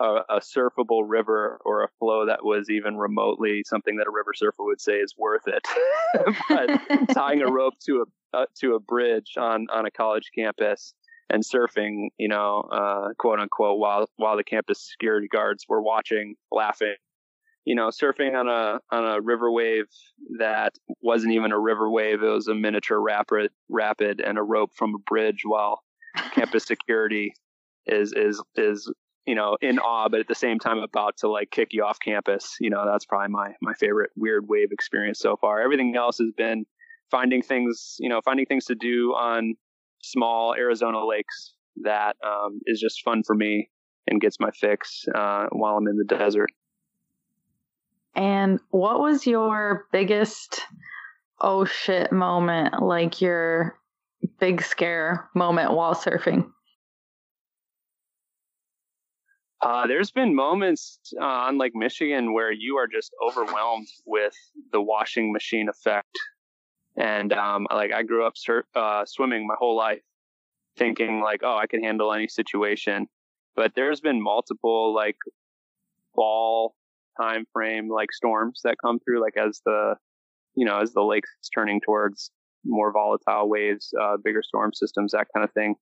Speaker 2: a, a, surfable river or a flow that was even remotely something that a river surfer would say is worth it. <laughs> but <laughs> tying a rope to a uh, to a bridge on on a college campus and surfing, you know, uh, quote unquote, while while the campus security guards were watching, laughing. You know, surfing on a on a river wave that wasn't even a river wave; it was a miniature rapid, rapid, and a rope from a bridge. While campus security is is is you know, in awe, but at the same time about to like kick you off campus. You know, that's probably my my favorite weird wave experience so far. Everything else has been finding things, you know, finding things to do on small Arizona lakes that um, is just fun for me and gets my fix uh, while I'm in the desert.
Speaker 3: And what was your biggest oh shit moment, like your big scare moment while surfing?
Speaker 2: Uh, there's been moments uh, on Lake Michigan where you are just overwhelmed with the washing machine effect. And um, like I grew up sur- uh, swimming my whole life, thinking like, oh, I can handle any situation. But there's been multiple like fall time frame like storms that come through, like as the you know as the lake's turning towards more volatile waves, uh, bigger storm systems, that kind of thing.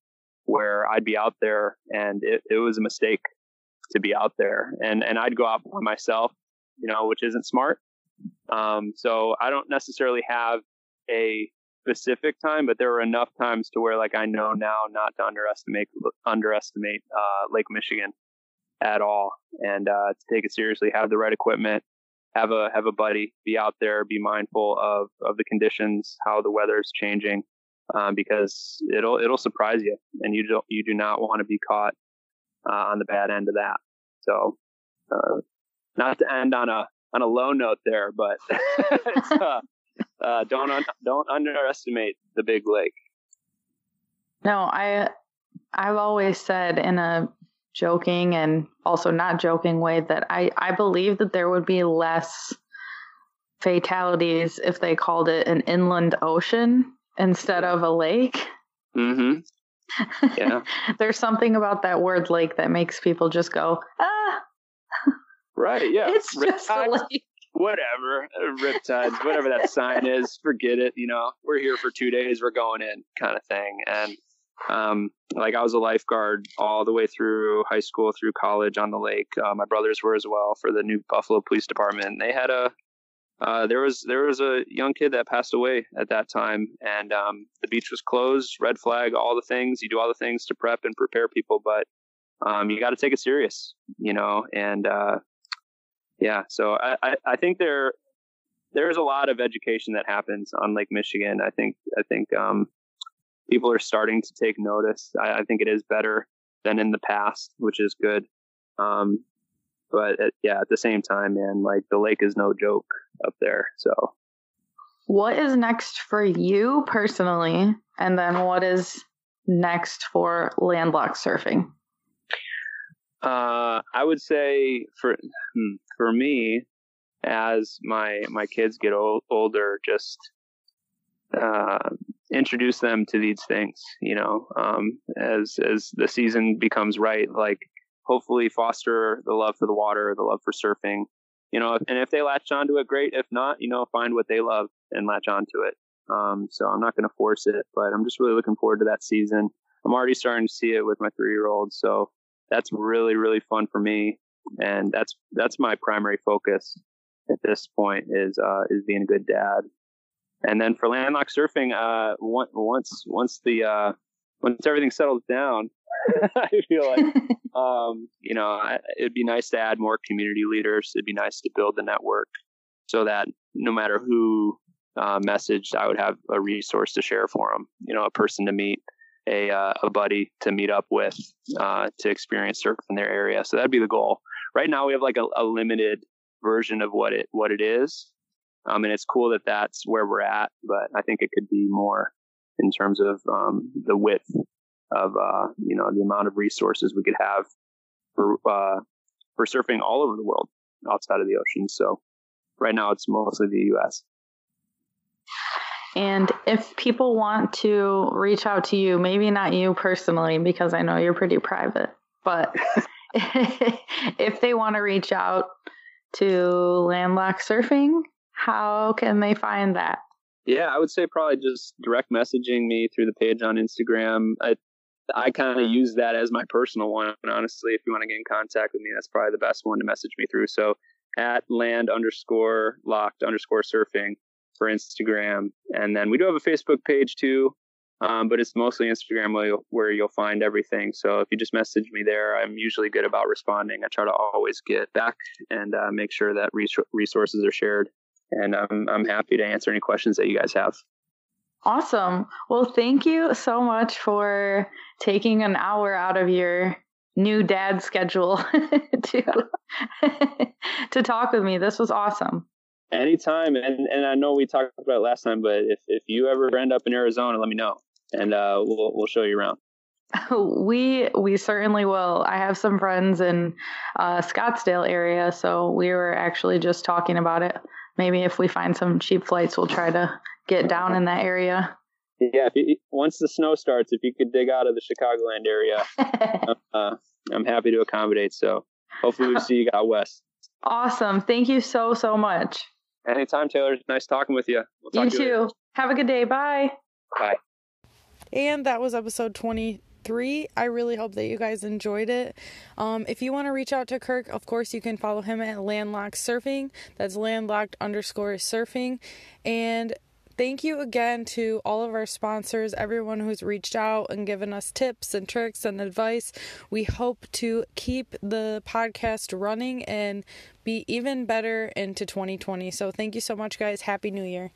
Speaker 2: Where I'd be out there and it, it was a mistake to be out there. And and I'd go out by myself, you know, which isn't smart. Um, so I don't necessarily have a specific time, but there were enough times to where like I know now not to underestimate underestimate uh, Lake Michigan at all, and uh, to take it seriously, have the right equipment, have a have a buddy, be out there, be mindful of of the conditions, how the weather is changing, um, because it'll it'll surprise you, and you don't you do not want to be caught uh, on the bad end of that. So, uh, not to end on a on a low note there, but <laughs> uh, uh, don't un- don't underestimate the big lake.
Speaker 3: No, I I've always said in a joking and also not joking way that I I believe that there would be less fatalities if they called it an inland ocean instead of a lake.
Speaker 2: Mm-hmm. Yeah. <laughs>
Speaker 3: There's something about that word lake that makes people just go, ah.
Speaker 2: Right. Yeah. <laughs>
Speaker 3: It's just a lake. <laughs>
Speaker 2: Whatever. Riptides, whatever that sign is, forget it. You know, we're here for two days, we're going in kind of thing. And, um, like I was a lifeguard all the way through high school, through college on the lake. Uh, my brothers were as well for the New Buffalo Police Department. They had a uh, there was there was a young kid that passed away at that time, and um, the beach was closed. Red flag, all the things you do, all the things to prep and prepare people, but um, you got to take it serious, you know. And uh, yeah, so I, I, I think there there's a lot of education that happens on Lake Michigan. I think I think um, people are starting to take notice. I, I, think it is better than in the past, which is good. Um, but it, yeah, at the same time, man, like the lake is no joke up there. So,
Speaker 3: what is next for you personally, and then what is next for landlocked surfing?
Speaker 2: Uh, I would say for hmm, for me, as my my kids get old, older, just uh, introduce them to these things. You know, um, as as the season becomes right, like hopefully foster the love for the water, the love for surfing. You know, and if they latch onto it, great. If not, you know, find what they love and latch onto it. Um, so I'm not going to force it, but I'm just really looking forward to that season. I'm already starting to see it with my three year old. So that's really, really fun for me. And that's, that's my primary focus at this point is, uh, is being a good dad. And then for landlocked surfing, uh, once, once the, uh, once everything settles down, <laughs> I feel like, <laughs> um, you know, it'd be nice to add more community leaders. It'd be nice to build the network so that no matter who uh, messaged, I would have a resource to share for them. You know, a person to meet, a uh, a buddy to meet up with, uh, to experience surf in their area. So that'd be the goal. Right now, we have like a, a limited version of what it what it is, um, and it's cool that that's where we're at. But I think it could be more in terms of um, the width of uh, you know the amount of resources we could have for uh, for surfing all over the world outside of the ocean. So right now it's mostly the U.S.
Speaker 3: And if people want to reach out to you, maybe not you personally, because I know you're pretty private, but <laughs> if they want to reach out to Landlocked Surfing, how can they find that?
Speaker 2: Yeah, I would say probably just direct messaging me through the page on Instagram. I, I kind of use that as my personal one. Honestly, if you want to get in contact with me, that's probably the best one to message me through. So at land underscore locked underscore surfing for Instagram. And then we do have a Facebook page too. Um, but it's mostly Instagram where you'll, where you'll find everything. So if you just message me there, I'm usually good about responding. I try to always get back and uh, make sure that res- resources are shared. And I'm, I'm happy to answer any questions that you guys have.
Speaker 3: Awesome. Well, thank you so much for taking an hour out of your new dad schedule <laughs> to <laughs> to talk with me. This was awesome.
Speaker 2: Anytime, and and I know we talked about it last time, but if if you ever end up in Arizona, let me know, and uh, we'll we'll show you around. <laughs>
Speaker 3: We we certainly will. I have some friends in uh, Scottsdale area, so we were actually just talking about it. Maybe if we find some cheap flights, we'll try to get down in that area.
Speaker 2: Yeah, if you, once the snow starts, if you could dig out of the Chicagoland area, <laughs> uh, I'm happy to accommodate. So hopefully we see you out west.
Speaker 3: Awesome. Thank you so so much.
Speaker 2: Anytime, Taylor. Nice talking with you.
Speaker 3: We'll you too. You Have a good day. Bye.
Speaker 2: Bye.
Speaker 1: And that was episode 23. I really hope that you guys enjoyed it. Um, if you want to reach out to Kirk, of course, you can follow him at Landlocked Surfing. That's landlocked underscore surfing. And Thank you again to all of our sponsors, everyone who's reached out and given us tips and tricks and advice. We hope to keep the podcast running and be even better into 2020. So, thank you so much, guys. Happy New Year.